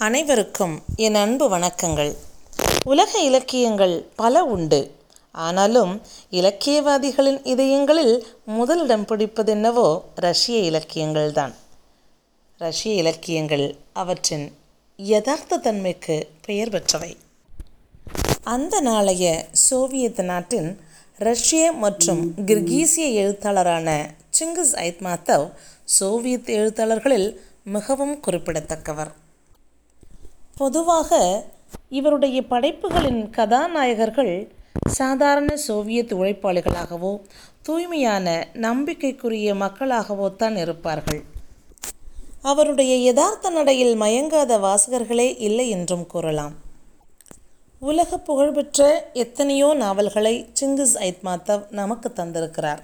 அனைவருக்கும் என் அன்பு வணக்கங்கள். உலக இலக்கியங்கள் பல உண்டு. ஆனாலும் இலக்கியவாதிகளின் இதயங்களில் முதலிடம் பிடிப்பதென்னவோ ரஷ்ய இலக்கியங்கள்தான். ரஷ்ய இலக்கியங்கள் அவற்றின் யதார்த்த தன்மைக்கு பெயர் பெற்றவை. அந்த நாளைய சோவியத் நாட்டின் ரஷ்ய மற்றும் கிர்கீசிய எழுத்தாளரான சிங்கிஸ் ஐத்மாத்தவ் சோவியத் எழுத்தாளர்களில் மிகவும் குறிப்பிடத்தக்கவர். பொதுவாக இவருடைய படைப்புகளின் கதாநாயகர்கள் சாதாரண சோவியத் உழைப்பாளிகளாகவோ தூய்மையான நம்பிக்கைக்குரிய மக்களாகவோ தான் இருப்பார்கள். அவருடைய யதார்த்த நடையில் மயங்காத வாசகர்களே இல்லை என்றும் கூறலாம். உலக புகழ்பெற்ற எத்தனையோ நாவல்களை சிங்கிஸ் ஐத்மாத்தவ் நமக்கு தந்திருக்கிறார்.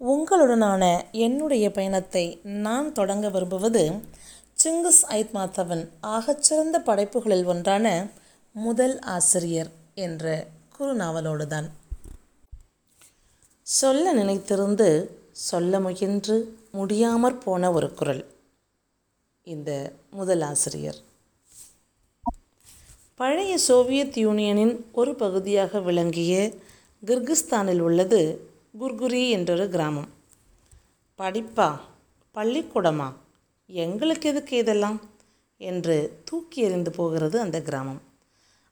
உங்களுடனான என்னுடைய பயணத்தை நான் தொடங்க விரும்புவது சிங்கிஸ் ஐத்மாத்தவன் ஆகச்சிறந்த படைப்புகளில் ஒன்றான முதல் ஆசிரியர் என்ற குறுநாவலோடு தான் சொல்ல நினைத்திருந்து சொல்ல முயன்று முடியாமற் போன ஒரு குரல் இந்த முதல் ஆசிரியர். பழைய சோவியத் யூனியனின் ஒரு பகுதியாக விளங்கிய கிர்கிஸ்தானில் உள்ளது குர்குரி என்றொரு கிராமம். படிப்பா? பள்ளிக்கூடமா? எங்களுக்கு எதுக்கு இதெல்லாம்? என்று தூக்கி எறிந்து போகிறது அந்த கிராமம்.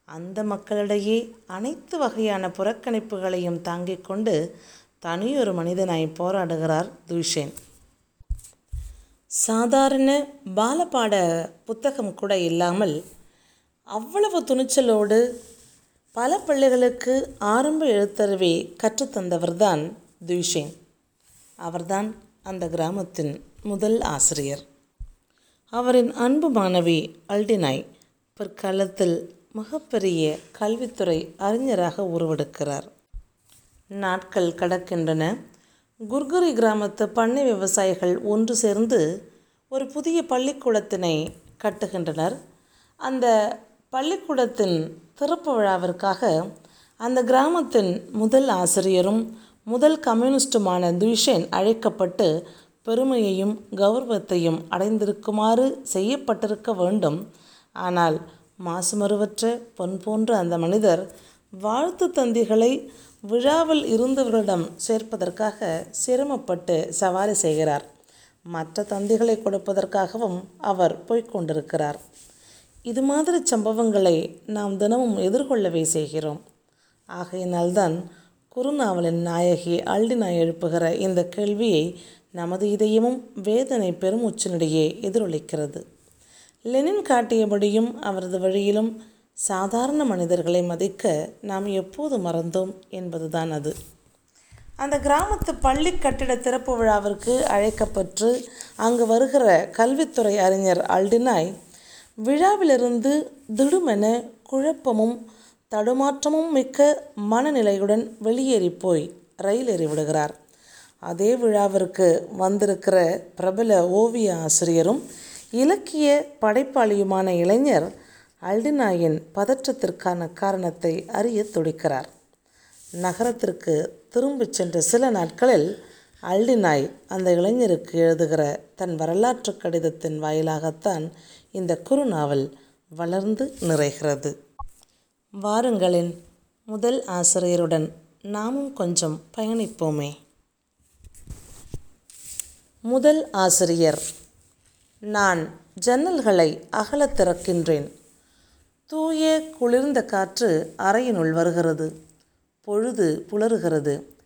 அந்த மக்களிடையே அனைத்து வகையான புறக்கணிப்புகளையும் தாங்கிக் கொண்டு தனியொரு மனிதனாய் போராடுகிறார் துஷேன். சாதாரண பாலபாட புத்தகம் கூட இல்லாமல் அவ்வளவு துணிச்சலோடு பல பிள்ளைகளுக்கு ஆரம்ப எழுத்தறிவை கற்றுத்தந்தவர்தான் துஷேன். அவர்தான் அந்த கிராமத்தின் முதல் ஆசிரியர். அவரின் அன்பு மாணவி அல்டினாய் பிற்காலத்தில் மிகப்பெரிய கல்வித்துறை அறிஞராக உருவெடுக்கிறார். நாட்கள் கடக்கின்றன. குர்குரி கிராமத்து பண்ணை விவசாயிகள் ஒன்று சேர்ந்து ஒரு புதிய பள்ளிக்கூடத்தினை கட்டுகின்றனர். அந்த பள்ளிக்கூடத்தின் திறப்பு விழாவிற்காக அந்த கிராமத்தின் முதல் ஆசிரியரும் முதல் கம்யூனிஸ்டுமான துஷேன் அழைக்கப்பட்டு பெருமையையும் கௌரவத்தையும் அடைந்திருக்குமாறு செய்யப்பட்டிருக்க வேண்டும். ஆனால் மாசுமருவற்ற பொன் போன்ற அந்த மனிதர் வாழ்த்து தந்திகளை விழாவில் இருந்தவர்களிடம் சேர்ப்பதற்காக சிரமப்பட்டு சவாரி செய்கிறார். மற்ற தந்திகளை கொடுப்பதற்காகவும் அவர் போய்கொண்டிருக்கிறார் இது மாதிரி சம்பவங்களை நாம் தினமும் எதிர்கொள்ளவே செய்கிறோம். ஆகையினால்தான் குறுநாவலின் நாயகி அல்டினா எழுப்புகிற இந்த கேள்வியை நமது இதயமும் வேதனை பெரும் உச்சனிடையே எதிரொலிக்கிறது. லெனின் காட்டியபடியும் அவரது வழியிலும் சாதாரண மனிதர்களை மதிக்க நாம் எப்போது மறந்தோம் என்பதுதான் அது. அந்த கிராமத்து பள்ளி கட்டிட திறப்பு விழாவிற்கு அழைக்கப்பட்டு அங்கு வருகிற கல்வித்துறை அறிஞர் அல்டினாய் விழாவிலிருந்து திடுமென குழப்பமும் தடுமாற்றமும் மிக்க மனநிலையுடன் வெளியேறி போய் ரயில் ஏறிவிடுகிறார். அதே விழாவிற்கு வந்திருக்கிற பிரபல ஓவிய ஆசிரியரும் இலக்கிய படைப்பாளியுமான இளைஞர் அல்டினாயின் பதற்றத்திற்கான காரணத்தை அறிய துடிக்கிறார். நகரத்திற்கு திரும்பிச் சென்ற சில நாட்களில் அல்டினாய் அந்த இளைஞருக்கு எழுதுகிற தன் வரலாற்று கடிதத்தின் வாயிலாகத்தான் இந்த குறுநாவல் வளர்ந்து நிறைகிறது. வாருங்களின் முதல் ஆசிரியருடன் நாமும் கொஞ்சம் பயணிப்போமே. முதல் ஆசிரியர். நான் ஜன்னல்களை அகலத் திறக்கின்றேன். தூய குளிர்ந்த காற்று அறையினுள் வருகிறது. பொழுது புலருகிறது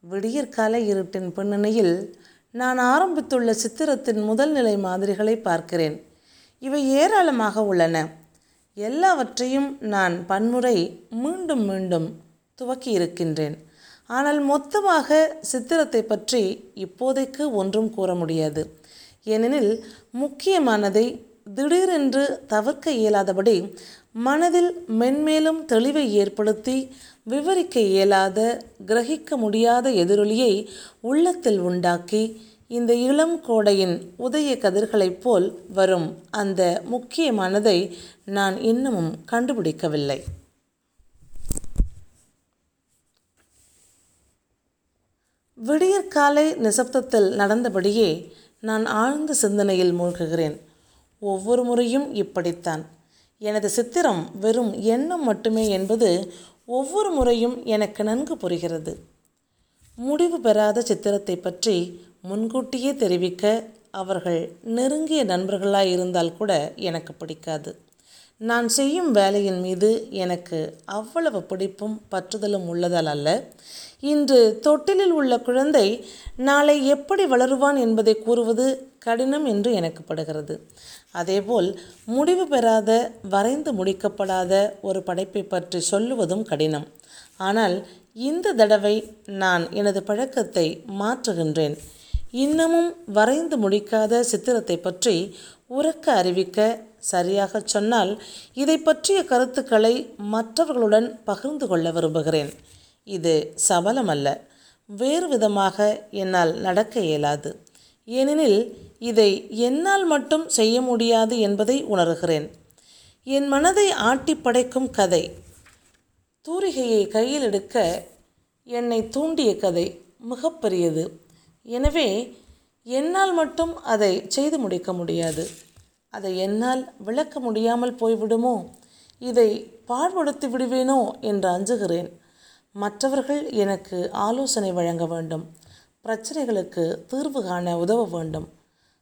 விடியற்கால இருட்டின் பின்னணியில் நான் ஆரம்பித்துள்ள சித்திரத்தின் முதல் நிலை மாதிரிகளை பார்க்கிறேன். இவை ஏராளமாக உள்ளன. எல்லாவற்றையும் நான் பன்முறை மீண்டும் மீண்டும் துவக்கி இருக்கின்றேன் ஆனால் மொத்தமாக சித்திரத்தை பற்றி இப்போதைக்கு ஒன்றும் கூற முடியாது. ஏனெனில் முக்கியமானதை திடீரென்று தவிர்க்க இயலாதபடி மனதில் மென்மேலும் தெளிவை ஏற்படுத்தி விவரிக்க இயலாத கிரகிக்க முடியாத எதிரொலியை உள்ளத்தில் உண்டாக்கி இந்த இளம் கோடையின் உதய கதிர்களைப் போல் வரும் அந்த முக்கியமானதை நான் இன்னமும் கண்டுபிடிக்கவில்லை. விடியற்காலை நிசப்தத்தில் நடந்தபடியே நான் ஆழ்ந்த சிந்தனையில் மூழ்குகிறேன். ஒவ்வொரு முறையும் இப்படித்தான். எனது சித்திரம் வெறும் எண்ணம் மட்டுமே என்பது ஒவ்வொரு முறையும் எனக்கு நன்கு புரிகிறது. முடிவு பெறாத சித்திரத்தை பற்றி முன்கூட்டியே தெரிவிக்க அவர்கள் நெருங்கிய நண்பர்களாக இருந்தால் கூட எனக்கு பிடிக்காது. நான் செய்யும் வேலையின் மீது எனக்கு அவ்வளவு பிடிப்பும் பற்றுதலும் உள்ளதால் அல்ல. இன்று தொட்டிலில் உள்ள குழந்தை நாளை எப்படி வளருவான் என்பதை கூறுவது கடினம் என்று எனக்கு படுகிறது அதேபோல் முடிவு பெறாத வரைந்து முடிக்கப்படாத ஒரு படைப்பை பற்றி சொல்லுவதும் கடினம். ஆனால் இந்த தடவை நான் எனது பழக்கத்தை மாற்றுகின்றேன். இன்னமும் வரைந்து முடிக்காத சித்திரத்தை பற்றி உறக்க அறிவிக்க சரியாகச் சொன்னால் இதை பற்றிய கருத்துக்களை மற்றவர்களுடன் பகிர்ந்து கொள்ள விரும்புகிறேன். இது சபலமல்ல. வேறு விதமாக என்னால் நடக்க இயலாது. ஏனெனில் இதை என்னால் மட்டும் செய்ய முடியாது என்பதை உணர்கிறேன். என் மனதை ஆட்டி படைக்கும் கதை. தூரிகையை கையில் எடுக்க என்னை தூண்டிய கதை மிகப்பெரியது. எனவே என்னால் மட்டும் அதை செய்து முடிக்க முடியாது. அதை என்னால் விளக்க முடியாமல் போய்விடுமோ? இதை பாழ்படுத்தி விடுவேனோ? என்று அஞ்சுகிறேன். மற்றவர்கள் எனக்கு ஆலோசனை வழங்க வேண்டும். பிரச்சனைகளுக்கு தீர்வு காண உதவ வேண்டும்.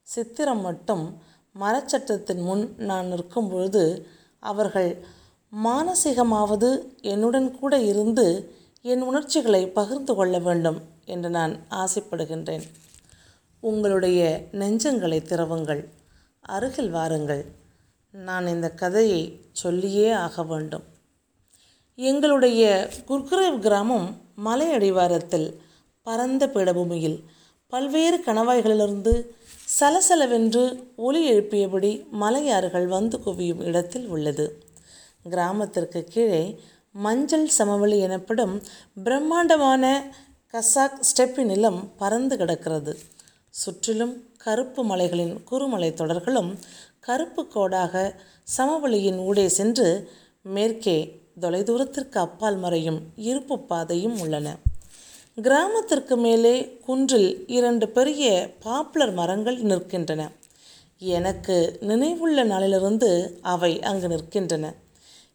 சித்திரம் மட்டும் மரச்சட்டத்தின் முன் நான் நிற்கும் பொழுது அவர்கள் மானசீகமாவது என்னுடன் கூட இருந்து என் உணர்ச்சிகளை பகிர்ந்து கொள்ள வேண்டும் என்று நான் ஆசைப்படுகின்றேன். உங்களுடைய நெஞ்சங்களை திறவுங்கள். அருகில் வாருங்கள். நான் இந்த கதையை சொல்லியே ஆக வேண்டும். எங்களுடைய குர்குரேவ் கிராமம் மலை அடிவாரத்தில் பரந்த பீடபூமியில். பல்வேறு கணவாய்களிலிருந்து சலசலவென்று ஒலி எழுப்பியபடி மலையாறுகள் வந்து குவியும் இடத்தில் உள்ளது. கிராமத்திற்கு கீழே மஞ்சள் சமவெளி எனப்படும் பிரம்மாண்டமான கசாக் ஸ்டெப்பி நிலம் பறந்து கிடக்கிறது. சுற்றிலும் கருப்பு மலைகளின் குறுமலை தொடர்களும் கருப்பு கோடாக சமவெளியின் ஊடே சென்று மேற்கே தொலைதூரத்திற்கு அப்பால் மறையும் இருப்பு பாதையும் உள்ளன. கிராமத்திற்கு மேலே குன்றில் இரண்டு பெரிய பாப்புலர் மரங்கள் நிற்கின்றன. எனக்கு நினைவுள்ள நாளிலிருந்து அவை அங்கு நிற்கின்றன.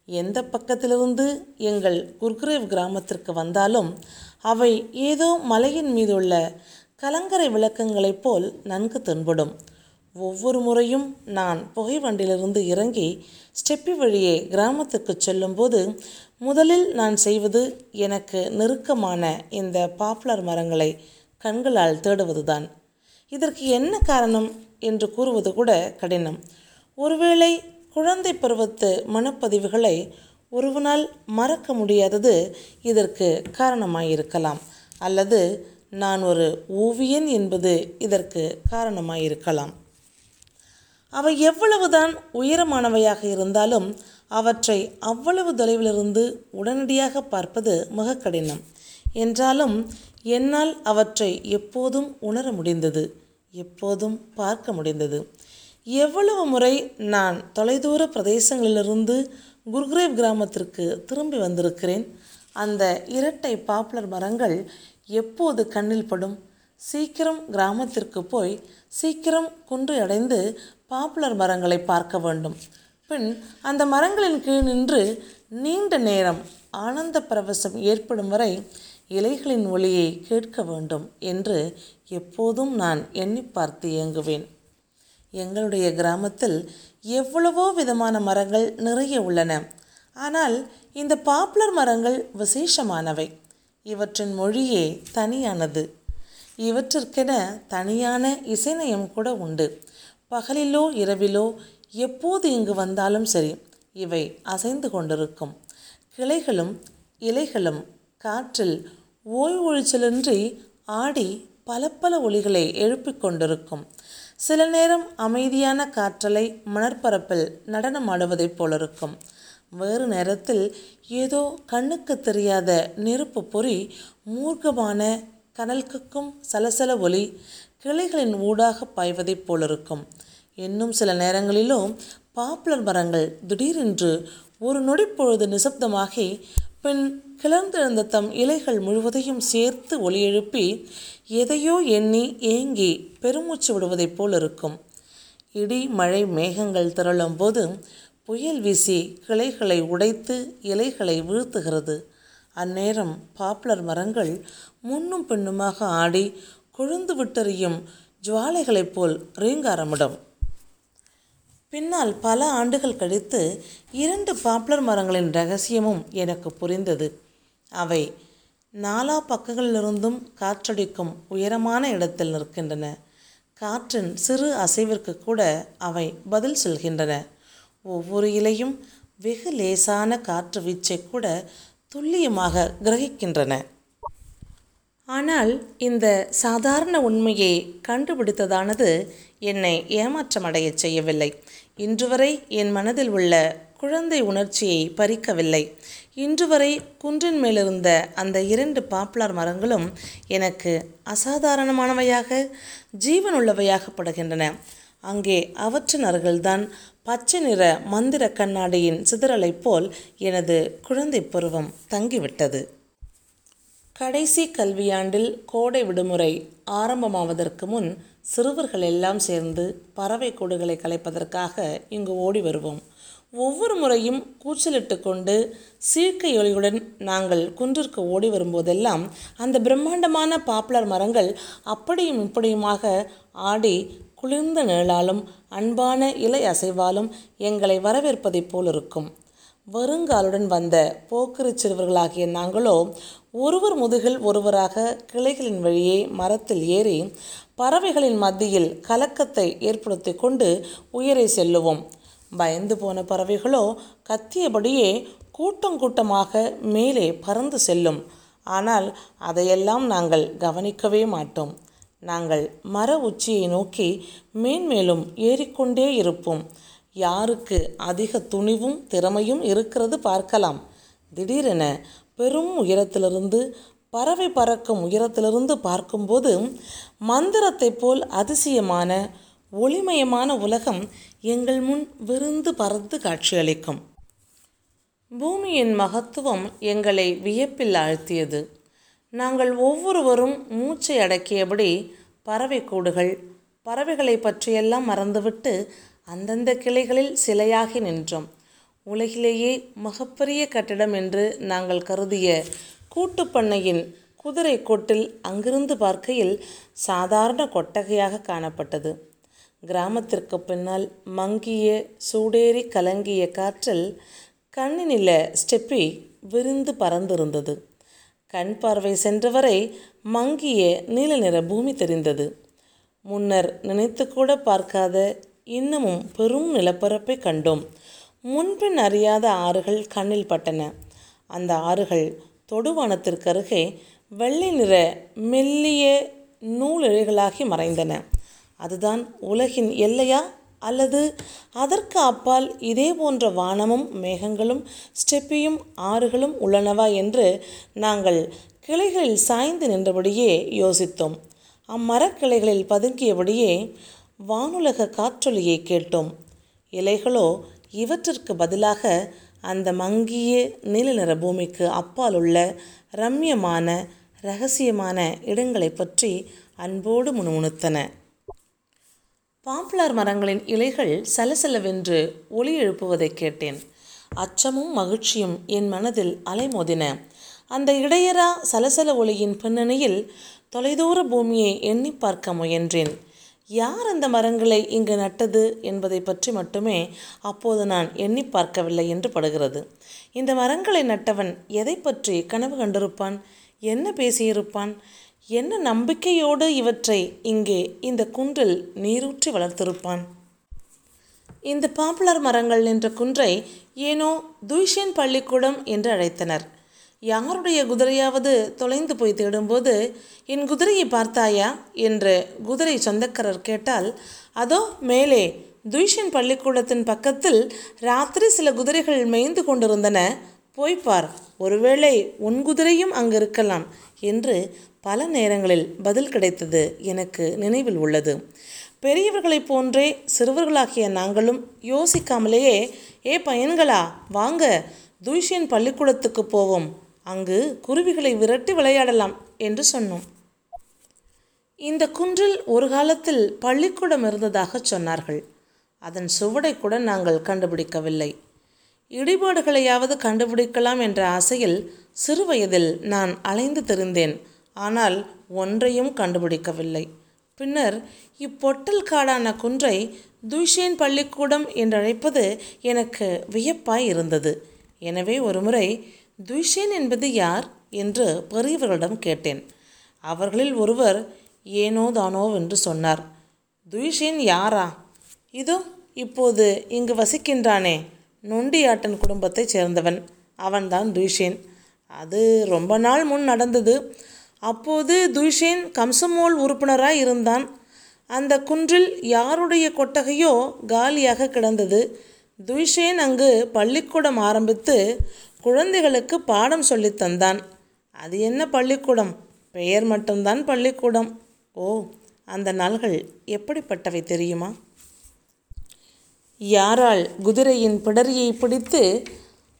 எந்த பக்கத்திலிருந்து எங்கள் குர்குரேவ் கிராமத்திற்கு வந்தாலும் அவை ஏதோ மலையின் மீதுள்ள கலங்கரை விளக்கங்களைப் போல் நன்கு தென்படும். ஒவ்வொரு முறையும் நான் புகை வண்டியிலிருந்து இறங்கி ஸ்டெப்பி வழியே கிராமத்துக்கு செல்லும்போது முதலில் நான் செய்வது எனக்கு நெருக்கமான இந்த பாப்புலர் மரங்களை கண்களால் தேடுவதுதான். இதற்கு என்ன காரணம்? என்று கூறுவது கூட கடினம். ஒருவேளை குழந்தை பருவத்து மனப்பதிவுகளை ஒருவனால் மறக்க முடியாதது இதற்கு காரணமாயிருக்கலாம். அல்லது நான் ஒரு ஓவியன் என்பது இதற்கு காரணமாயிருக்கலாம். அவை எவ்வளவுதான் உயரமானவையாக இருந்தாலும் அவற்றை அவ்வளவு தொலைவிலிருந்து உடனடியாக பார்ப்பது மிக கடினம் என்றாலும் என்னால் அவற்றை எப்போதும் உணர முடிந்தது எப்போதும் பார்க்க முடிந்தது. எவ்வளவு முறை நான் தொலைதூர பிரதேசங்களிலிருந்து குர்கிரேவ் கிராமத்திற்கு திரும்பி வந்திருக்கிறேன் அந்த இரட்டை பாப்புலர் மரங்கள் எப்போது கண்ணில் படும்? சீக்கிரம் கிராமத்திற்கு போய் சீக்கிரம் குன்று அடைந்து பாப்புலர் மரங்களை பார்க்க வேண்டும். பின் அந்த மரங்களின் கீழ் நின்று நீண்ட நேரம் ஆனந்த பரவசம் ஏற்படும் வரை இலைகளின் ஒளியை கேட்க வேண்டும் என்று எப்போதும் நான் எண்ணி பார்த்து இயங்குவேன். எங்களுடைய கிராமத்தில் எவ்வளவோ விதமான மரங்கள் நிறைய உள்ளன. ஆனால் இந்த பாப்புலர் மரங்கள் விசேஷமானவை. இவற்றின் மொழியே தனியானது. இவற்றிற்கென தனியான இசைநயம் கூட உண்டு. பகலிலோ இரவிலோ எப்போது இங்கு வந்தாலும் சரி இவை அசைந்து கொண்டிருக்கும். கிளைகளும் இலைகளும் காற்றில் ஓய்வொழிச்சலின்றி ஆடி பல பல ஒலிகளை எழுப்பிக் கொண்டிருக்கும். சில நேரம் அமைதியான காற்றலை மணற்பரப்பில் நடனமாடுவதைப் போலிருக்கும். வேறு நேரத்தில் ஏதோ கண்ணுக்கு தெரியாத நெருப்பு பொறி மூர்க்கமான கனல்கக்கும் சலசல ஒலி கிளைகளின் ஊடாக பாய்வதைப் போலிருக்கும். இன்னும் சில நேரங்களிலும் பாப்புலர் மரங்கள் திடீரென்று ஒரு நொடிப்பொழுது நிசப்தமாகி பின் கிளர்ந்தெழுந்த தம் இலைகள் முழுவதையும் சேர்த்து ஒலி எழுப்பி எதையோ எண்ணி ஏங்கி பெருமூச்சு விடுவதைப் போல் இருக்கும். இடி மழை மேகங்கள் திரளும் போது புயல் வீசி கிளைகளை உடைத்து இலைகளை வீழ்த்துகிறது. அந்நேரம் பாப்புலர் மரங்கள் முன்னும் பின்னுமாக ஆடி கொழுந்து விட்டறியும் ஜுவாலைகளைப் போல் ரீங்காரமிடும். பின்னால் பல ஆண்டுகள் கழித்து இரண்டு பாப்புலர் மரங்களின் ரகசியமும் எனக்கு புரிந்தது. அவை நாலா பக்கங்களிலிருந்தும் காற்றடிக்கும் உயரமான இடத்தில் நிற்கின்றன. காற்றின் சிறு அசைவிற்கு கூட அவை பதில் சொல்கின்றன. ஒவ்வொரு இலையும் வெகு லேசான காற்று வீச்சை கூட துல்லியமாக கிரகிக்கின்றன. ஆனால் இந்த சாதாரண உண்மையை கண்டுபிடித்ததானது என்னை ஏமாற்றமடைய செய்யவில்லை. இன்று வரை என் மனதில் உள்ள குழந்தை உணர்ச்சியை பறிக்கவில்லை. இன்று வரை குன்றின் மேலிருந்த அந்த இரண்டு பாப்புலர் மரங்களும் எனக்கு அசாதாரணமானவையாக ஜீவனுள்ளவையாக படுகின்றன. அங்கே அவற்றின் அருகில்தான் பச்சை நிற மந்திர கண்ணாடியின் சிதறலைப் போல் எனது குழந்தை பருவம் தங்கிவிட்டது. கடைசி கல்வியாண்டில் கோடை விடுமுறை ஆரம்பமாவதற்கு முன் சிறுவர்கள் எல்லாம் சேர்ந்து பறவை கூடுகளை கலைப்பதற்காக இங்கு ஓடி வருவோம். ஒவ்வொரு முறையும் கூச்சலிட்டு கொண்டு சீர்க்கை ஒளியுடன் நாங்கள் குன்றிற்கு ஓடி வரும்போதெல்லாம் அந்த பிரம்மாண்டமான பாப்புலர் மரங்கள் அப்படியும் இப்படியுமாக ஆடி குளிர்ந்த நிழலாலும் அன்பான இலை அசைவாலும் எங்களை வரவேற்பதைப் போல் இருக்கும். வருங்காலுடன் வந்த போக்குரி சிறுவர்களாகிய நாங்களோ ஒருவர் முதுகில் ஒருவராக கிளைகளின் வழியே மரத்தில் ஏறி பறவைகளின் மத்தியில் கலக்கத்தை ஏற்படுத்தி கொண்டு உயிரை செல்லுவோம். பயந்து போன பறவைகளோ கத்தியபடியே கூட்டம் கூட்டமாக மேலே பறந்து செல்லும். ஆனால் அதையெல்லாம் நாங்கள் கவனிக்கவே மாட்டோம். நாங்கள் மர உச்சியை நோக்கி மேன்மேலும் ஏறிக்கொண்டே இருப்போம். யாருக்கு அதிக துணிவும் திறமையும் இருக்கிறது பார்க்கலாம். திடீரென பெரும் உயரத்திலிருந்து பறவை பறக்கும் உயரத்திலிருந்து பார்க்கும்போது மந்திரத்தைப் போல் அதிசயமான ஒளிமயமான உலகம் எங்கள் முன் விருந்து பறந்து காட்சியளிக்கும். பூமியின் மகத்துவம் எங்களை வியப்பில் ஆழ்த்தியது. நாங்கள் ஒவ்வொருவரும் மூச்சை அடக்கியபடி பறவை கூடுகள் பறவைகளை பற்றியெல்லாம் மறந்துவிட்டு அந்தந்த கிளைகளில் சிலையாகி நின்றோம். உலகிலேயே மகப்பெரிய கட்டிடம் என்று நாங்கள் கருதிய கூட்டுப்பண்ணையின் குதிரை கொட்டில் அங்கிருந்து பார்க்கையில் சாதாரண கொட்டகையாக காணப்பட்டது. கிராமத்திற்கு பின்னால் மங்கிய சூடேறி கலங்கிய காற்றில் கண்ணினில ஸ்டெப்பி விரிந்து பறந்திருந்தது. கண் பார்வை சென்றவரை மங்கிய நீல நிற பூமி தெரிந்தது. முன்னர் நினைத்து கூட பார்க்காத இன்னமும் பெரும் நிலப்பரப்பை கண்டோம். முன்பின் அறியாத ஆறுகள் கண்ணில் பட்டன. அந்த ஆறுகள் தொடுவானத்திற்கு அருகே வெள்ளை நிற மெல்லிய நூலிழைகளாகி மறைந்தன. அதுதான் உலகின் எல்லையா? அல்லது அதற்கு அப்பால் இதே போன்ற வானமும் மேகங்களும் ஸ்டெப்பியும் ஆறுகளும் உள்ளனவா என்று நாங்கள் கிளைகளில் சாய்ந்து நின்றபடியே யோசித்தோம். அம்மரக்கிளைகளில் பதுங்கியபடியே வானுலக காற்றொலியை கேட்டோம். இலைகளோ இவற்றிற்கு பதிலாக அந்த மங்கிய நீல நிற பூமிக்கு அப்பால் உள்ள ரம்யமான ரகசியமான இடங்களை பற்றி அன்போடு முணுமுணுத்தன. பாப்புலர் மரங்களின் இலைகள் சலசலவென்று ஒளி எழுப்புவதை கேட்டேன். அச்சமும் மகிழ்ச்சியும் என் மனதில் அலைமோதின. அந்த இடையரா சலசல ஒளியின் பின்னணியில் தொலைதூர பூமியை எண்ணி பார்க்க முயன்றேன். யார் அந்த மரங்களை இங்கு நட்டது என்பதை பற்றி மட்டுமே அப்போது நான் எண்ணி பார்க்கவில்லை என்று படுகிறது. இந்த மரங்களை நட்டவன் எதை பற்றி கனவு கண்டிருப்பான்? என்ன பேசியிருப்பான்? என்ன நம்பிக்கையோடு இவற்றை இங்கே இந்த குன்றில் நீரூற்றி வளர்த்திருப்பான்? இந்த பாப்புலர் மரங்கள் என்ற குன்றை ஏனோ துய்ஷன் பள்ளிக்கூடம் என்று அழைத்தனர். யாருடைய குதிரையாவது தொலைந்து போய் தேடும்போது என் குதிரையை பார்த்தாயா? என்று குதிரை சொந்தக்காரர் கேட்டால் அதோ மேலே துய்ஷன் பள்ளிக்கூடத்தின் பக்கத்தில் ராத்திரி சில குதிரைகள் மேய்ந்து கொண்டிருந்தன. போய் பார் ஒருவேளை உன் குதிரையும் அங்கு இருக்கலாம் என்று பல நேரங்களில் பதில் கிடைத்தது எனக்கு நினைவில் உள்ளது. பெரியவர்களைப் போன்றே சிறுவர்களாகிய நாங்களும் யோசிக்காமலேயே ஏ பையன்களா வாங்க துய்ஷியன் பள்ளிக்கூடத்துக்கு போவோம். அங்கு குருவிகளை விரட்டி விளையாடலாம் என்று சொன்னோம். இந்த குன்றில் ஒரு காலத்தில் பள்ளிக்கூடம் இருந்ததாக சொன்னார்கள். அதன் சுவடை கூட நாங்கள் கண்டுபிடிக்கவில்லை. இடிபாடுகளையாவது கண்டுபிடிக்கலாம் என்ற ஆசையில் சிறுவயதில் நான் அலைந்து திரிந்தேன். ஆனால் ஒன்றையும் கண்டுபிடிக்கவில்லை. பின்னர் இப்பொட்டல் காடான குன்றை துய்ஷேன் பள்ளிக்கூடம் என்றழைப்பது எனக்கு வியப்பாய் இருந்தது. எனவே ஒருமுறை துய்ஷேன் என்பது யார் என்று பெரியவர்களிடம் கேட்டேன். அவர்களில் ஒருவர் ஏனோ தானோ என்று சொன்னார். துய்ஷேன் யாரா? இதோ இப்போது இங்கு வசிக்கின்றானே. நொண்டியாட்டன் குடும்பத்தைச் சேர்ந்தவன். அவன்தான் துய்ஷேன் அது ரொம்ப நாள் முன் நடந்தது. அப்போது துய்ஷேன் கம்சமோல் உறுப்பினராக இருந்தான். அந்த குன்றில் யாருடைய கொட்டகையோ காலியாக கிடந்தது. துய்ஷேன் அங்கு பள்ளிக்கூடம் ஆரம்பித்து குழந்தைகளுக்கு பாடம் சொல்லித் தந்தான். அது என்ன பள்ளிக்கூடம்? பெயர் மட்டும்தான் பள்ளிக்கூடம். ஓ அந்த நாள்கள் எப்படிப்பட்டவை தெரியுமா? யாரால் குதிரையின் பிடரியை பிடித்து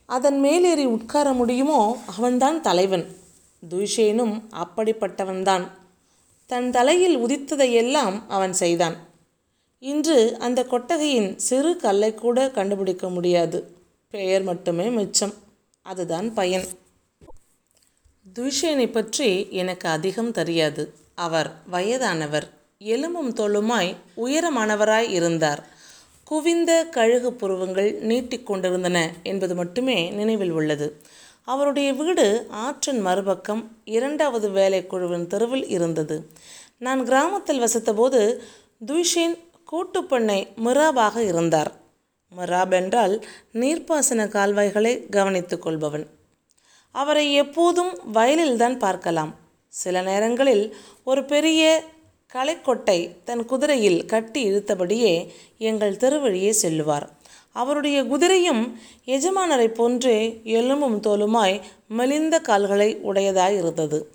அதன் மேலேறி உட்கார முடியுமோ அவன்தான் தலைவன். துய்ஷேனும் அப்படிப்பட்டவன்தான். தன் தலையில் உதித்ததையெல்லாம் அவன் செய்தான். இன்று அந்த கொட்டகையின் சிறு கல்லை கூட கண்டுபிடிக்க முடியாது. பெயர் மட்டுமே மிச்சம். அதுதான் பயன். துய்ஷேனை பற்றி எனக்கு அதிகம் தெரியாது. அவர் வயதானவர். எலும்பும் தொழுமாய் உயரமானவராய் இருந்தார். குவிந்த கழுகு புருவங்கள் நீட்டிக்கொண்டிருந்தன என்பது மட்டுமே நினைவில் உள்ளது. அவருடைய வீடு ஆற்றின் மறுபக்கம் இரண்டாவது வேலைக்குழுவின் தெருவில் இருந்தது. நான் கிராமத்தில் வசித்தபோது துய்ஷேன் கூட்டுப்பண்ணை மிராபாக இருந்தார். மராப் என்றால் நீர்ப்பாசன கால்வாய்களை கவனித்துக் கொள்பவன். அவரை எப்போதும் வயலில்தான் பார்க்கலாம். சில நேரங்களில் ஒரு பெரிய களைக்கொட்டை தன் குதிரையில் கட்டி இழுத்தபடியே எங்கள் தெருவழியே செல்லுவார். அவருடைய குதிரையும் எஜமானரைப் போன்றே எலும்பும் தோலுமாய் மெலிந்த கால்களை உடையதாய் இருந்தது.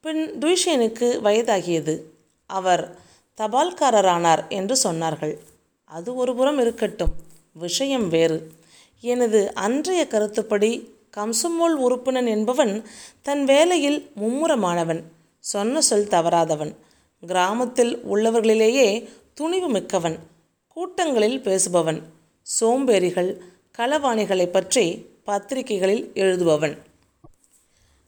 பின் துய்ஷேனுக்கு வயதாகியது. அவர் தபால்காரரானார் என்று சொன்னார்கள். அது ஒருபுறம் இருக்கட்டும். விஷயம் வேறு. எனது அன்றைய கருத்துப்படி கம்சமோல் உறுப்பினன் என்பவன் தன் வேலையில் மும்முரமானவன் சொன்ன சொல் தவறாதவன் கிராமத்தில் உள்ளவர்களிலேயே துணிவு மிக்கவன் கூட்டங்களில் பேசுபவன் சோம்பேறிகள் களவாணிகளை பற்றி பத்திரிகைகளில் எழுதுபவன்.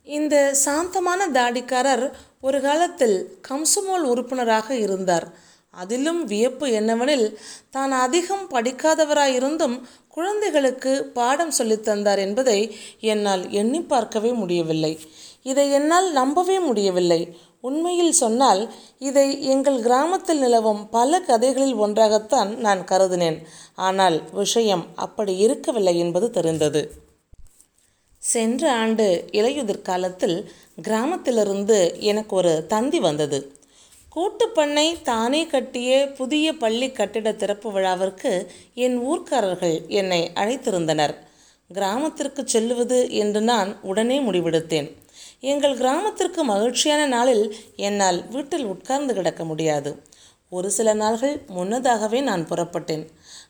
இந்த சாந்தமான தாடிக்காரர் ஒரு காலத்தில் கம்சமோல் உறுப்பினராக இருந்தார். அதிலும் வியப்பு என்னவெனில் தான் அதிகம் படிக்காதவராயிருந்தும் குழந்தைகளுக்கு பாடம் சொல்லித்தந்தார் என்பதை என்னால் எண்ணி பார்க்கவே முடியவில்லை. இதை என்னால் நம்பவே முடியவில்லை. உண்மையில் சொன்னால் இதை எங்கள் கிராமத்தில் நிலவும் பல கதைகளில் ஒன்றாகத்தான் நான் கருதினேன். ஆனால் விஷயம் அப்படி இருக்கவில்லை என்பது தெரிந்தது. சென்ற ஆண்டு இலையுதிர் காலத்தில் கிராமத்திலிருந்து எனக்கு ஒரு தந்தி வந்தது. கூட்டுப்பண்ணை தானே கட்டிய புதிய பள்ளி கட்டிட திறப்பு விழாவிற்கு என் ஊர்க்காரர்கள் என்னை அழைத்திருந்தனர். கிராமத்திற்கு செல்லுவது என்று நான் உடனே முடிவெடுத்தேன். எங்கள் கிராமத்திற்கு மகிழ்ச்சியான நாளில் என்னால் வீட்டில் உட்கார்ந்து கிடக்க முடியாது. ஒரு சில நாள்கள் முன்னதாகவே நான் புறப்பட்டேன்.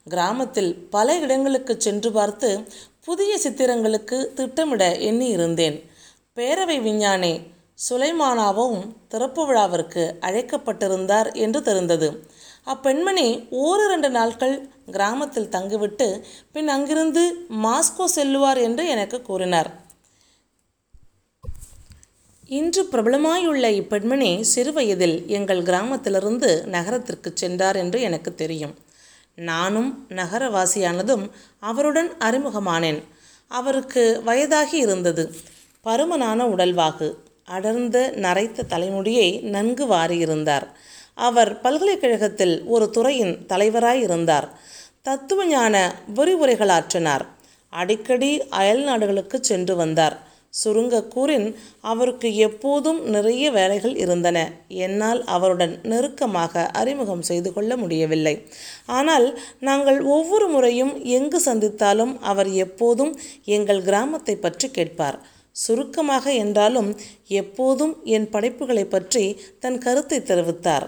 கிராமத்தில் பல இடங்களுக்கு சென்று பார்த்து புதிய சித்திரங்களுக்கு திட்டமிட எண்ணி இருந்தேன் பேரவை விஞ்ஞானி சுலைமானாவும் திறப்பு விழாவிற்கு அழைக்கப்பட்டிருந்தார் என்று தெரிந்தது. அப்பெண்மணி ஓரிரண்டு நாட்கள் கிராமத்தில் தங்கிவிட்டு பின் அங்கிருந்து மாஸ்கோ செல்லுவார் என்று எனக்கு கூறினார். இன்று பிரபலமாயுள்ள இப்பெண்மணி சிறுவயதில் எங்கள் கிராமத்திலிருந்து நகரத்திற்கு சென்றார் என்று எனக்கு தெரியும். நானும் நகரவாசியானதும் அவருடன் அறிமுகமானேன். அவருக்கு வயதாகி இருந்தது. பருமனான உடல்வாகு. அடர்ந்த நரைத்த தலைமுடியை நன்கு வாரியிருந்தார். அவர் பல்கலைக்கழகத்தில் ஒரு துறையின் தலைவராயிருந்தார். தத்துவ ஞான விரிவுரைகளாற்றினார் அடிக்கடி அயல் நாடுகளுக்கு சென்று வந்தார். சுருங்க கூறின் அவருக்கு எப்போதும் நிறைய வேலைகள் இருந்தன. என்னால் அவருடன் நெருக்கமாக அறிமுகம் செய்து கொள்ள முடியவில்லை. ஆனால் நாங்கள் ஒவ்வொரு முறையும் எங்கு சந்தித்தாலும் அவர் எப்போதும் எங்கள் கிராமத்தை பற்றி கேட்பார். சுருக்கமாக என்றாலும் எப்போதும் என் படைப்புகளை பற்றி தன் கருத்தை தெரிவித்தார்.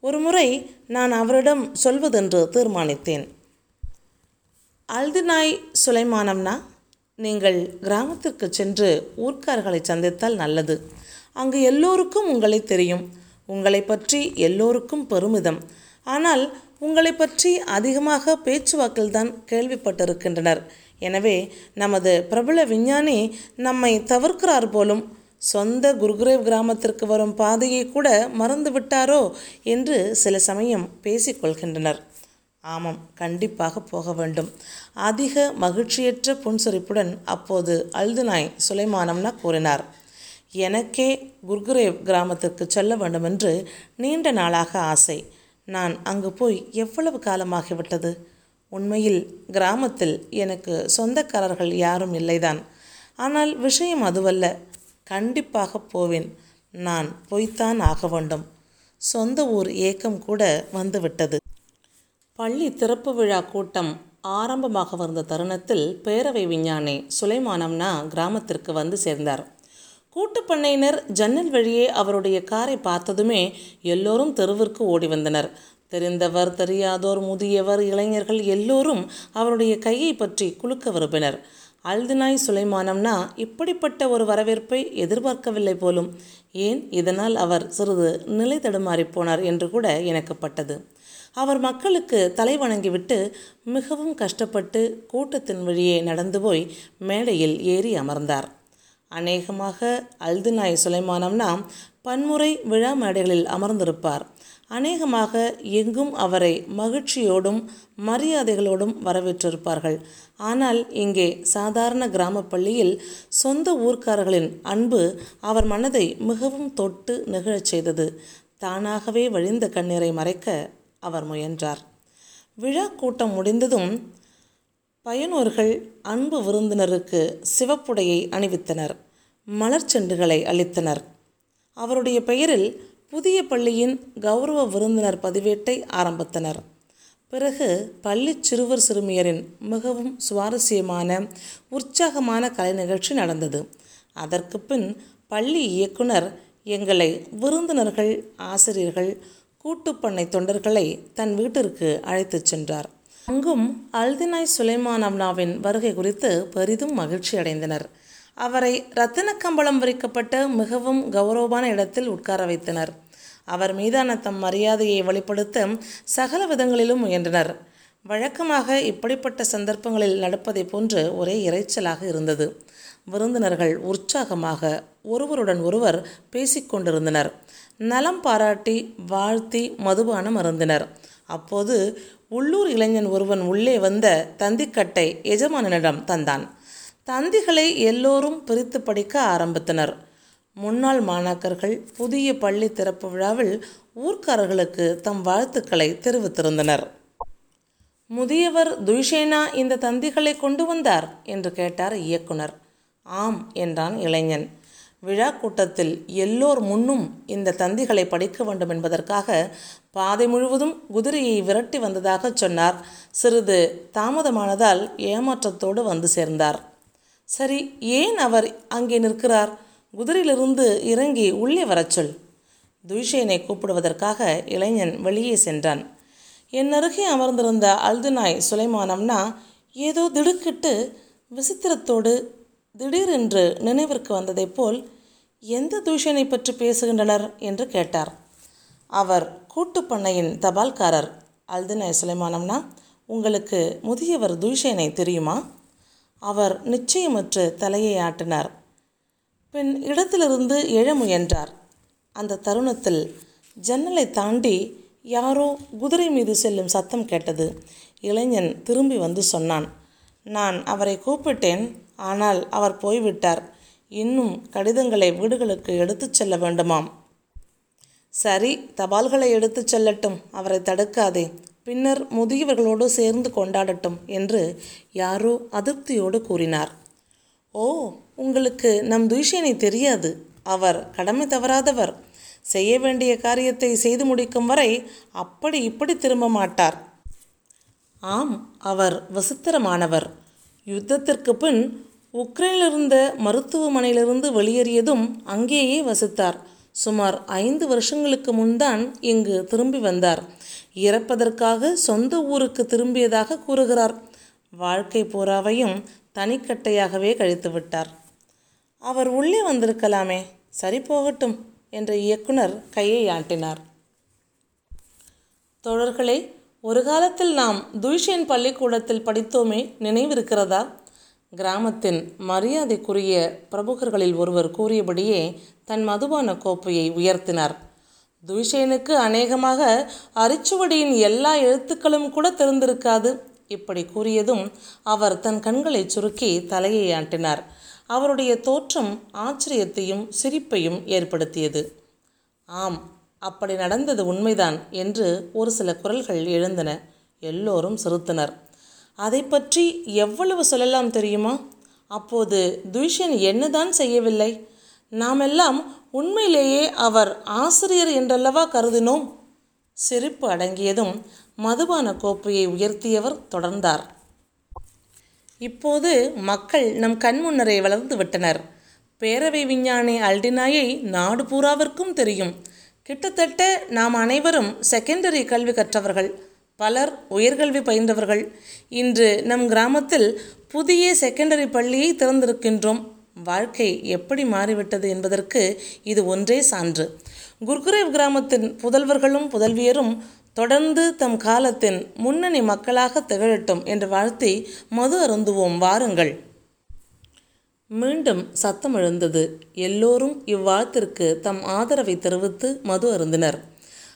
ஒருமுறை நான் அவரிடம் சொல்வதென்று தீர்மானித்தேன். அல்தினாய் சுலைமானம்னா நீங்கள் கிராமத்திற்கு சென்று ஊர்க்கார்களை சந்தித்தால் நல்லது. அங்கு எல்லோருக்கும் உங்களை தெரியும். உங்களை பற்றி எல்லோருக்கும் பெருமிதம். ஆனால் உங்களை பற்றி அதிகமாக பேச்சுவாக்கில்தான் கேள்விப்பட்டிருக்கின்றனர். எனவே நமது பிரபல விஞ்ஞானி நம்மை தவிர்க்கிறார் போலும் சொந்த குருகுரேவ் கிராமத்திற்கு வரும் பாதையை கூட மறந்து விட்டாரோ என்று சில சமயம் பேசிக்கொள்கின்றனர் ஆமாம் கண்டிப்பாக போக வேண்டும். அதிக மகிழ்ச்சியற்ற புன்சொரிப்புடன் அப்போது அல்துனாய் சுலைமானம்னா கூறினார் எனக்கே குர்குரேவ் கிராமத்திற்கு செல்ல வேண்டுமென்று நீண்ட நாளாக ஆசை. நான் அங்கு போய் எவ்வளவு காலமாகிவிட்டது? உண்மையில் கிராமத்தில் எனக்கு சொந்தக்காரர்கள் யாரும் இல்லைதான். ஆனால் விஷயம் அதுவல்ல. கண்டிப்பாக போவேன். நான் போய்த்தான் ஆக வேண்டும். சொந்த ஊர் ஏக்கம் கூட வந்துவிட்டது. பள்ளி திறப்பு விழா கூட்டம் ஆரம்பமாக வந்த தருணத்தில் பேரவை விஞ்ஞானி சுலைமானம்னா கிராமத்திற்கு வந்து சேர்ந்தார். கூட்டுப்பண்ணையினர் ஜன்னல் வழியே அவருடைய காரை பார்த்ததுமே எல்லோரும் தெருவிற்கு ஓடி வந்தனர். தெரிந்தவர் தெரியாதோர் முதியவர் இளைஞர்கள் எல்லோரும் அவருடைய கையை பற்றி குலுக்க விரும்பினர். அல்தினாய் சுலைமானம்னா இப்படிப்பட்ட ஒரு வரவேற்பை எதிர்பார்க்கவில்லை போலும் ஏன் இதனால் அவர் சிறிது நிலை தடுமாறி போனார் என்று கூட எனக்கு பட்டது அவர் மக்களுக்கு தலை வணங்கிவிட்டு மிகவும் கஷ்டப்பட்டு கூட்டத்தின் வழியே நடந்து போய் மேடையில் ஏறி அமர்ந்தார். அநேகமாக அல்துநாய் சுலைமானம்னா பன்முறை விழா மேடைகளில் அமர்ந்திருப்பார். அநேகமாக எங்கும் அவரை மகிழ்ச்சியோடும் மரியாதைகளோடும் வரவேற்றிருப்பார்கள். ஆனால் இங்கே சாதாரண கிராம பள்ளியில் சொந்த ஊர்க்காரர்களின் அன்பு அவர் மனதை மிகவும் தொட்டு நெகிழச் செய்தது. தானாகவே வழிந்த கண்ணீரை மறைக்க அவர் முயன்றார். விழா கூட்டம் முடிந்ததும் பயனோர்கள் அன்பு விருந்தினருக்கு சிவப்புடையை அணிவித்தனர். மலர்ச்செண்டுகளை அளித்தனர். அவருடைய பெயரில் புதிய பள்ளியின் கௌரவ விருந்தினர் பதிவேட்டை ஆரம்பித்தனர். பிறகு பள்ளி சிறுவர் சிறுமியரின் மிகவும் சுவாரஸ்யமான உற்சாகமான கலை நிகழ்ச்சி நடந்தது. அதற்கு பின் பள்ளி இயக்குனர் எங்களை விருந்தினர்கள் ஆசிரியர்கள் கூட்டுப்பண்ணை தொண்டர்களை தன் வீட்டிற்கு அழைத்துச் சென்றார். அங்கும் அல்தினாய் சுலைமான் அம்னாவின் வருகை குறித்து பெரிதும் மகிழ்ச்சி அடைந்தனர். அவரை ரத்தின கம்பளம் விரிக்கப்பட்ட மிகவும் கௌரவமான இடத்தில் உட்கார வைத்தனர். அவர் மீதான தம் மரியாதையை வெளிப்படுத்த சகல விதங்களிலும் முயன்றனர். வழக்கமாக இப்படிப்பட்ட சந்தர்ப்பங்களில் நடப்பதைப் போன்று ஒரே இறைச்சலாக இருந்தது. விருந்தினர்கள் உற்சாகமாக ஒருவருடன் ஒருவர் பேசிக்கொண்டிருந்தனர் நலம் பாராட்டி வாழ்த்தி மதுபானம் அருந்தினர். அப்போது உள்ளூர் இளைஞன் ஒருவன் உள்ளே வந்த தந்திக்கட்டை எஜமானனிடம் தந்தான். தந்திகளை எல்லோரும் பிரித்து படிக்க ஆரம்பித்தனர். முன்னாள் மாணாக்கர்கள் புதிய பள்ளி திறப்பு விழாவில் ஊர்க்காரர்களுக்கு தம் வாழ்த்துக்களை தெரிவித்திருந்தனர். முதியவர் துய்ஷேனா இந்த தந்திகளை கொண்டு வந்தார் என்று கேட்டார் இயக்குனர். ஆம் என்றான் இளைஞன். விழா கூட்டத்தில் எல்லோர் முன்னும் இந்த தந்திகளை படிக்க வேண்டும் என்பதற்காக பாதை முழுவதும் குதிரையை விரட்டி வந்ததாக சொன்னார். சிறிது தாமதமானதால் ஏமாற்றத்தோடு வந்து சேர்ந்தார். சரி ஏன் அவர் அங்கே நிற்கிறார்? குதிரையிலிருந்து இறங்கி உள்ளே வரச் சொல். துய்ஷேனை கூப்பிடுவதற்காக இளைஞன் வெளியே சென்றான். என் அருகே அமர்ந்திருந்த அல்துனாய் சுலைமானம்னா ஏதோ திடுக்கிட்டு விசித்திரத்தோடு திடீரென்று நினைவிற்கு வந்ததைப் போல் எந்த தூஷனை பற்றி பேசுகின்றனர் என்று கேட்டார். அவர் கூட்டுப்பண்ணையின் தபால்காரர். அல்தினாய் சுலைமானம்னா உங்களுக்கு முதியவர் தூஷேனை தெரியுமா? அவர் நிச்சயமற்று தலையை ஆட்டினார். பின் இடத்திலிருந்து எழ முயன்றார். அந்த தருணத்தில் ஜன்னலை தாண்டி யாரோ குதிரை மீது செல்லும் சத்தம் கேட்டது. இளைஞன் திரும்பி வந்து சொன்னான் நான் அவரை கூப்பிட்டேன் ஆனால் அவர் போய்விட்டார். இன்னும் கடிதங்களை வீடுகளுக்கு எடுத்துச் செல்ல வேண்டுமாம். சரி தபால்களை எடுத்துச் செல்லட்டும். அவரை தடுக்காதே. பின்னர் முதியவர்களோடு சேர்ந்து கொண்டாடட்டும் என்று யாரோ அதிருப்தியோடு கூறினார். ஓ உங்களுக்கு நம் துய்ஷேனை தெரியாது. அவர் கடமை தவறாதவர். செய்ய வேண்டிய காரியத்தை செய்து முடிக்கும் வரை அப்படி இப்படி திரும்ப மாட்டார். ஆம் அவர் விசித்திரமானவர். யுத்தத்திற்கு பின் உக்ரைனிலிருந்த மருத்துவமனையிலிருந்து வெளியேறியதும் அங்கேயே வசித்தார். சுமார் ஐந்து வருஷங்களுக்கு முன்தான் இங்கு திரும்பி வந்தார். இறப்பதற்காக சொந்த ஊருக்கு திரும்பியதாக கூறுகிறார். வாழ்க்கை பூராவையும் தனிக்கட்டையாகவே கழித்து விட்டார். அவர் உள்ளே வந்திருக்கலாமே சரி போகட்டும் என்ற இயக்குனர் கையை ஆட்டினார். தோழர்களே ஒரு காலத்தில் நாம் துய்ஷேன் பள்ளிக்கூடத்தில் படித்தோமே நினைவிருக்கிறதா? கிராமத்தின் மரியாதைக்குரிய பிரமுகர்களில் ஒருவர் கூறியபடியே தன் மதுபான கோப்பையை உயர்த்தினார். துய்ஷேனுக்கு அநேகமாக அரிச்சுவடியின் எல்லா எழுத்துக்களும் கூட தெரிந்திருக்காது. இப்படி கூறியதும் அவர் தன் கண்களை சுருக்கி தலையை ஆட்டினார். அவருடைய தோற்றம் ஆச்சரியத்தையும் சிரிப்பையும் ஏற்படுத்தியது. ஆம் அப்படி நடந்தது உண்மைதான் என்று ஒரு சில குரல்கள் எழுந்தன. எல்லோரும் சிரித்தனர். அதை பற்றி எவ்வளவு சொல்லலாம் தெரியுமா? அப்போது துய்ஷன் என்னதான் செய்யவில்லை? நாமெல்லாம் உண்மையிலேயே அவர் ஆசிரியர் என்றல்லவா கருதினோம்? சிரிப்பு அடங்கியதும் மதுபான கோப்பையை உயர்த்தியவர் தொடர்ந்தார். இப்போது மக்கள் நம் கண்முன்னரே வளர்ந்து விட்டனர். பேரவை விஞ்ஞானி அல்டினாயை நாடு பூராவிற்கும் தெரியும். கிட்டத்தட்ட நாம் அனைவரும் செகண்டரி கல்வி கற்றவர்கள். பலர் உயர்கல்வி பயின்றவர்கள். இன்று நம் கிராமத்தில் புதிய செகண்டரி பள்ளியை திறந்திருக்கின்றோம். வாழ்க்கை எப்படி மாறிவிட்டது என்பதற்கு இது ஒன்றே சான்று. குர்குரேவ் கிராமத்தின் புதல்வர்களும் புதல்வியரும் தொடர்ந்து தம் காலத்தின் முன்னணி மக்களாக திகழட்டும் என்று வாழ்த்தி மது அருந்துவோம் வாருங்கள். மீண்டும் சத்தம் எழுந்தது. எல்லோரும் இவ்வாழ்த்திற்கு தம் ஆதரவை தெரிவித்து மது அருந்தினர்.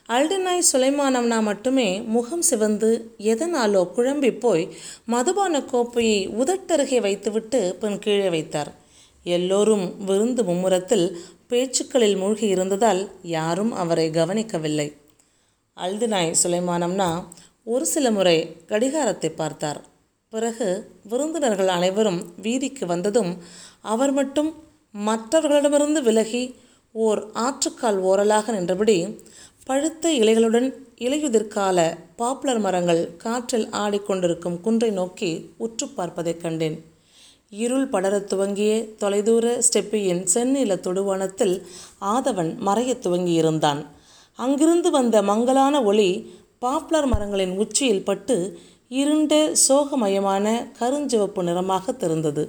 அல்டினாய் சுலைமானம்னா மட்டுமே முகம் சிவந்து எதனாலோ குழம்பி போய் மதுபான கோப்பையை உதட்டருகே வைத்துவிட்டு பின் கீழே வைத்தார். எல்லோரும் விருந்து மும்முரத்தில் பேச்சுக்களில் மூழ்கி இருந்ததால் யாரும் அவரை கவனிக்கவில்லை. அல்தினாய் சுலைமானம்னா ஒரு சில முறை கடிகாரத்தை பார்த்தார். பிறகு விருந்தினர்கள் அனைவரும் வீதிக்கு வந்ததும் அவர் மட்டும் மற்றவர்களிடமிருந்து விலகி ஓர் ஆற்றுக்கால் ஓரலாக நின்றபடி பழுத்த இலைகளுடன் இலையுதிர்கால பாப்புலர் மரங்கள் காற்றில் ஆடிக்கொண்டிருக்கும் குன்றை நோக்கி உற்று பார்ப்பதைக் கண்டேன். இருள் படரத் துவங்கிய தொலைதூர ஸ்டெப்பியின் செந்நில தொடுவானத்தில் ஆதவன் மறையத் துவங்கியிருந்தான். அங்கிருந்து வந்த மங்கலான ஒளி பாப்புலர் மரங்களின் உச்சியில் பட்டு இருண்ட சோகமயமான கருஞ்சிவப்பு நிறமாக தெரிந்தது.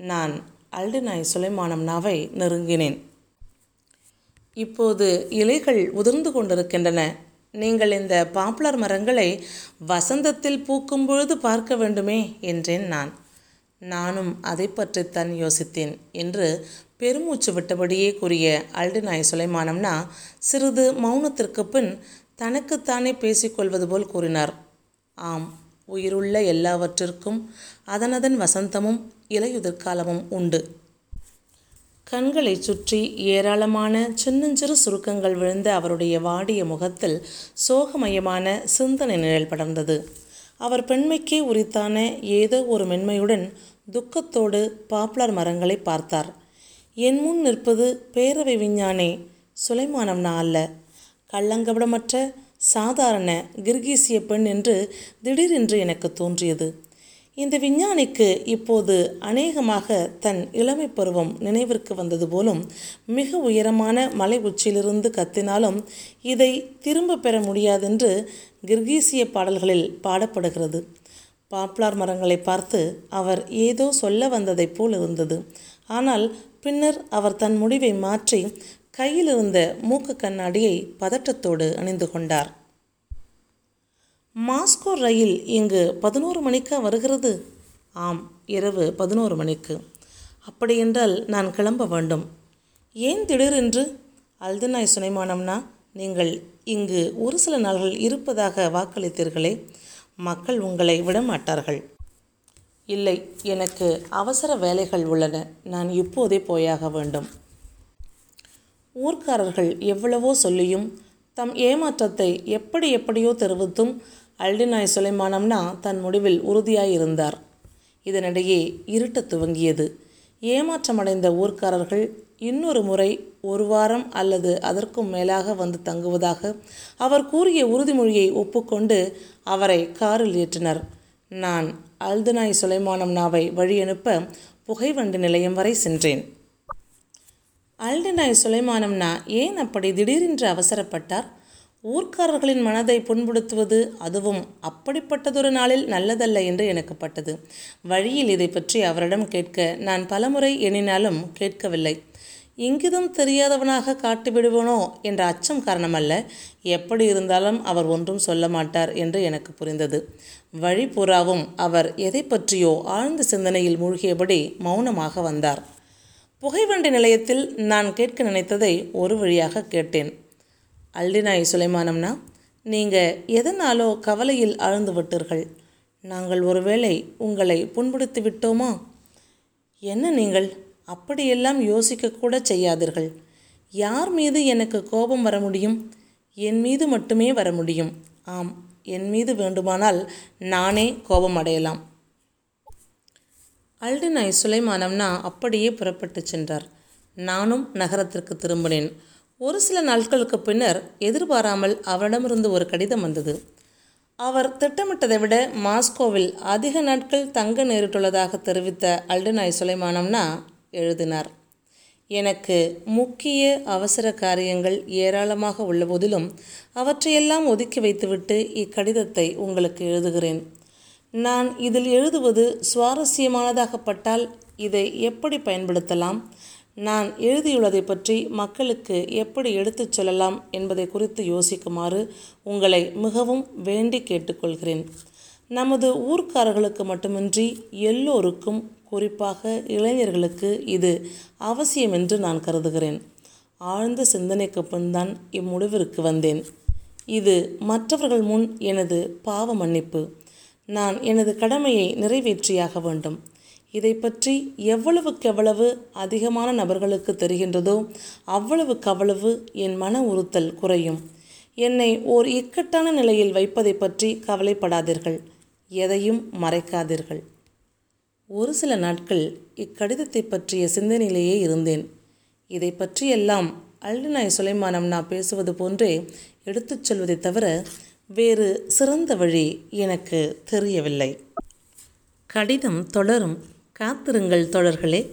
நான் அல்டினாய் சுலைமானம் நாவை நெருங்கினேன். இப்போது இலைகள் உதிர்ந்து கொண்டிருக்கின்றன. நீங்கள் இந்த பாப்புலர் மரங்களை வசந்தத்தில் பூக்கும் பொழுது பார்க்க வேண்டுமே என்றேன் நான். நானும் அதை பற்றித்தான் யோசித்தேன் என்று பெருமூச்சு விட்டபடியே கூறிய அல்டினாய் சுலைமானம்னா சிறிது மௌனத்திற்கு பின் தனக்குத்தானே பேசிக்கொள்வது போல் கூறினார். ஆம் உயிருள்ள எல்லாவற்றிற்கும் அதனதன் வசந்தமும் இலையுதிர்காலமும் உண்டு. கண்களை சுற்றி ஏராளமான சின்னஞ்சிறு சுருக்கங்கள் விழுந்த அவருடைய வாடிய முகத்தில் சோகமயமான சிந்தனை நிழல் படர்ந்தது. அவர் பெண்மைக்கே உரித்தான ஏதோ ஒரு மென்மையுடன் துக்கத்தோடு பாப்புலர் மரங்களை பார்த்தார். என் முன் நிற்பது பேரவை விஞ்ஞானி சுலைமானம்னா அல்ல. கள்ளங்கபடமற்ற சாதாரண கிர்கீசிய பெண் என்று திடீரென்று எனக்கு தோன்றியது. இந்த விஞ்ஞானிக்கு இப்போது அநேகமாக தன் இளமை பருவம் நினைவிற்கு வந்தது போலும் மிக உயரமான மலை உச்சியிலிருந்து கத்தினாலும் இதை திரும்ப பெற முடியாதென்று கிர்கீசிய பாடல்களில் பாடப்படுகிறது. பாப்புலார் மரங்களை பார்த்து அவர் ஏதோ சொல்ல வந்ததைப் போல் இருந்தது. ஆனால் பின்னர் அவர் தன் முடிவை மாற்றி கையிலிருந்த மூக்கு கண்ணாடியை பதட்டத்தோடு அணிந்து கொண்டார். மாஸ்கோ ரயில் இங்கு பதினோரு மணிக்கா வருகிறது? ஆம் இரவு பதினோரு மணிக்கு. அப்படியென்றால் நான் கிளம்ப வேண்டும். ஏன் திடீரென்று? அல்தனாய் சுனைமானம்னா நீங்கள் இங்கு ஒரு சில நாள்கள் இருப்பதாக வாக்களித்தீர்களே. மக்கள் உங்களை விடமாட்டார்கள். இல்லை எனக்கு அவசர வேலைகள் உள்ளன. நான் இப்போதே போயாக வேண்டும். ஊர்க்காரர்கள் எவ்வளவோ சொல்லியும் தம் ஏமாற்றத்தை எப்படி எப்படியோ தெரிவித்தும் அல்டினாய் சுலைமானம்னா தன் முடிவில் உறுதியாயிருந்தார். இதனிடையே இருட்டத் துவங்கியது. ஏமாற்றமடைந்த ஊர்க்காரர்கள் இன்னொரு முறை ஒரு வாரம் அல்லது அதற்கும் மேலாக வந்து தங்குவதாக அவர் கூறிய உறுதிமொழியை ஒப்புக்கொண்டு அவரை காரில் ஏற்றினர். நான் அல்துனாய் சுலைமானம்னாவை வழியனுப்ப புகைவண்டு நிலையம் வரை சென்றேன். அல்டினாய் சுலைமானம்னா ஏன் அப்படி திடீரென்று அவசரப்பட்டார்? ஊர்க்காரர்களின் மனதை புண்படுத்துவது அதுவும் அப்படிப்பட்டதொரு நாளில் நல்லதல்ல என்று எனக்கு பட்டது வழியில் இதை பற்றி அவரிடம் கேட்க நான் பலமுறை எண்ணினாலும் கேட்கவில்லை. இங்கிதம் தெரியாதவனாக காட்டிவிடுவனோ என்ற அச்சம் காரணமல்ல. எப்படி இருந்தாலும் அவர் ஒன்றும் சொல்ல மாட்டார் என்று எனக்கு புரிந்தது. வழி பூராவும் அவர் எதை பற்றியோ ஆழ்ந்த சிந்தனையில் மூழ்கியபடி மௌனமாக வந்தார். புகைவண்டி நிலையத்தில் நான் கேட்க நினைத்ததை ஒரு வழியாக கேட்டேன். அல்டினாய் சுலைமானம்னா நீங்கள் எதனாலோ கவலையில் ஆழ்ந்து விட்டீர்கள்? நாங்கள் ஒருவேளை உங்களை புண்படுத்தி விட்டோமா? என்ன நீங்கள்? அப்படியெல்லாம் யோசிக்கக்கூட செய்யாதீர்கள். யார் மீது எனக்கு கோபம் வர முடியும்? என் மீது மட்டுமே வர முடியும். ஆம் என் மீது வேண்டுமானால் நானே கோபம் அடையலாம். அல்டினாய் சுலைமானம்னா அப்படியே புறப்பட்டு சென்றார். நானும் நகரத்திற்கு திரும்பினேன். ஒரு சில நாட்களுக்கு பின்னர் எதிர்பாராமல் அவரிடமிருந்து ஒரு கடிதம் வந்தது. அவர் திட்டமிட்டதை விட மாஸ்கோவில் அதிக நாட்கள் தங்க நேரிட்டுள்ளதாக தெரிவித்த அல்டனாய் சுலைமானம்னா எழுதினார். எனக்கு முக்கிய அவசர காரியங்கள் ஏராளமாக உள்ள போதிலும் அவற்றையெல்லாம் ஒதுக்கி வைத்துவிட்டு இக்கடிதத்தை உங்களுக்கு எழுதுகிறேன். நான் இதில் எழுதுவது சுவாரஸ்யமானதாகப்பட்டால் இதை எப்படி பயன்படுத்தலாம்? நான் எழுதியுள்ளதை பற்றி மக்களுக்கு எப்படி எடுத்துச் சொல்லலாம் என்பதை குறித்து யோசிக்குமாறு உங்களை மிகவும் வேண்டி கேட்டுக்கொள்கிறேன் நமது ஊர்க்காரர்களுக்கு மட்டுமின்றி எல்லோருக்கும் குறிப்பாக இளைஞர்களுக்கு இது அவசியம் என்று நான் கருதுகிறேன். ஆழ்ந்த சிந்தனைக்கு பின்தான் இம்முடிவிற்கு வந்தேன். இது மற்றவர்கள் முன் எனது பாவ மன்னிப்பு. நான் எனது கடமையை நிறைவேற்றியாக வேண்டும். இதை பற்றி எவ்வளவுக்கெவ்வளவு அதிகமான நபர்களுக்கு தெரிகின்றதோ அவ்வளவுக்கவ்வளவு என் மன உறுத்தல் குறையும். என்னை ஓர் இக்கட்டான நிலையில் வைப்பதை பற்றி கவலைப்படாதீர்கள். எதையும் மறைக்காதீர்கள். ஒரு சில நாட்கள் இக்கடிதத்தை பற்றிய சிந்தனையிலேயே இருந்தேன். இதை பற்றியெல்லாம் அல்டினாய் சுலைமானம் நான் பேசுவது போன்றே எடுத்துச் சொல்வதை தவிர வேறு சிறந்த வழி எனக்கு தெரியவில்லை. கடிதம் தொடரும் காத்திருங்கள் தொடர்களே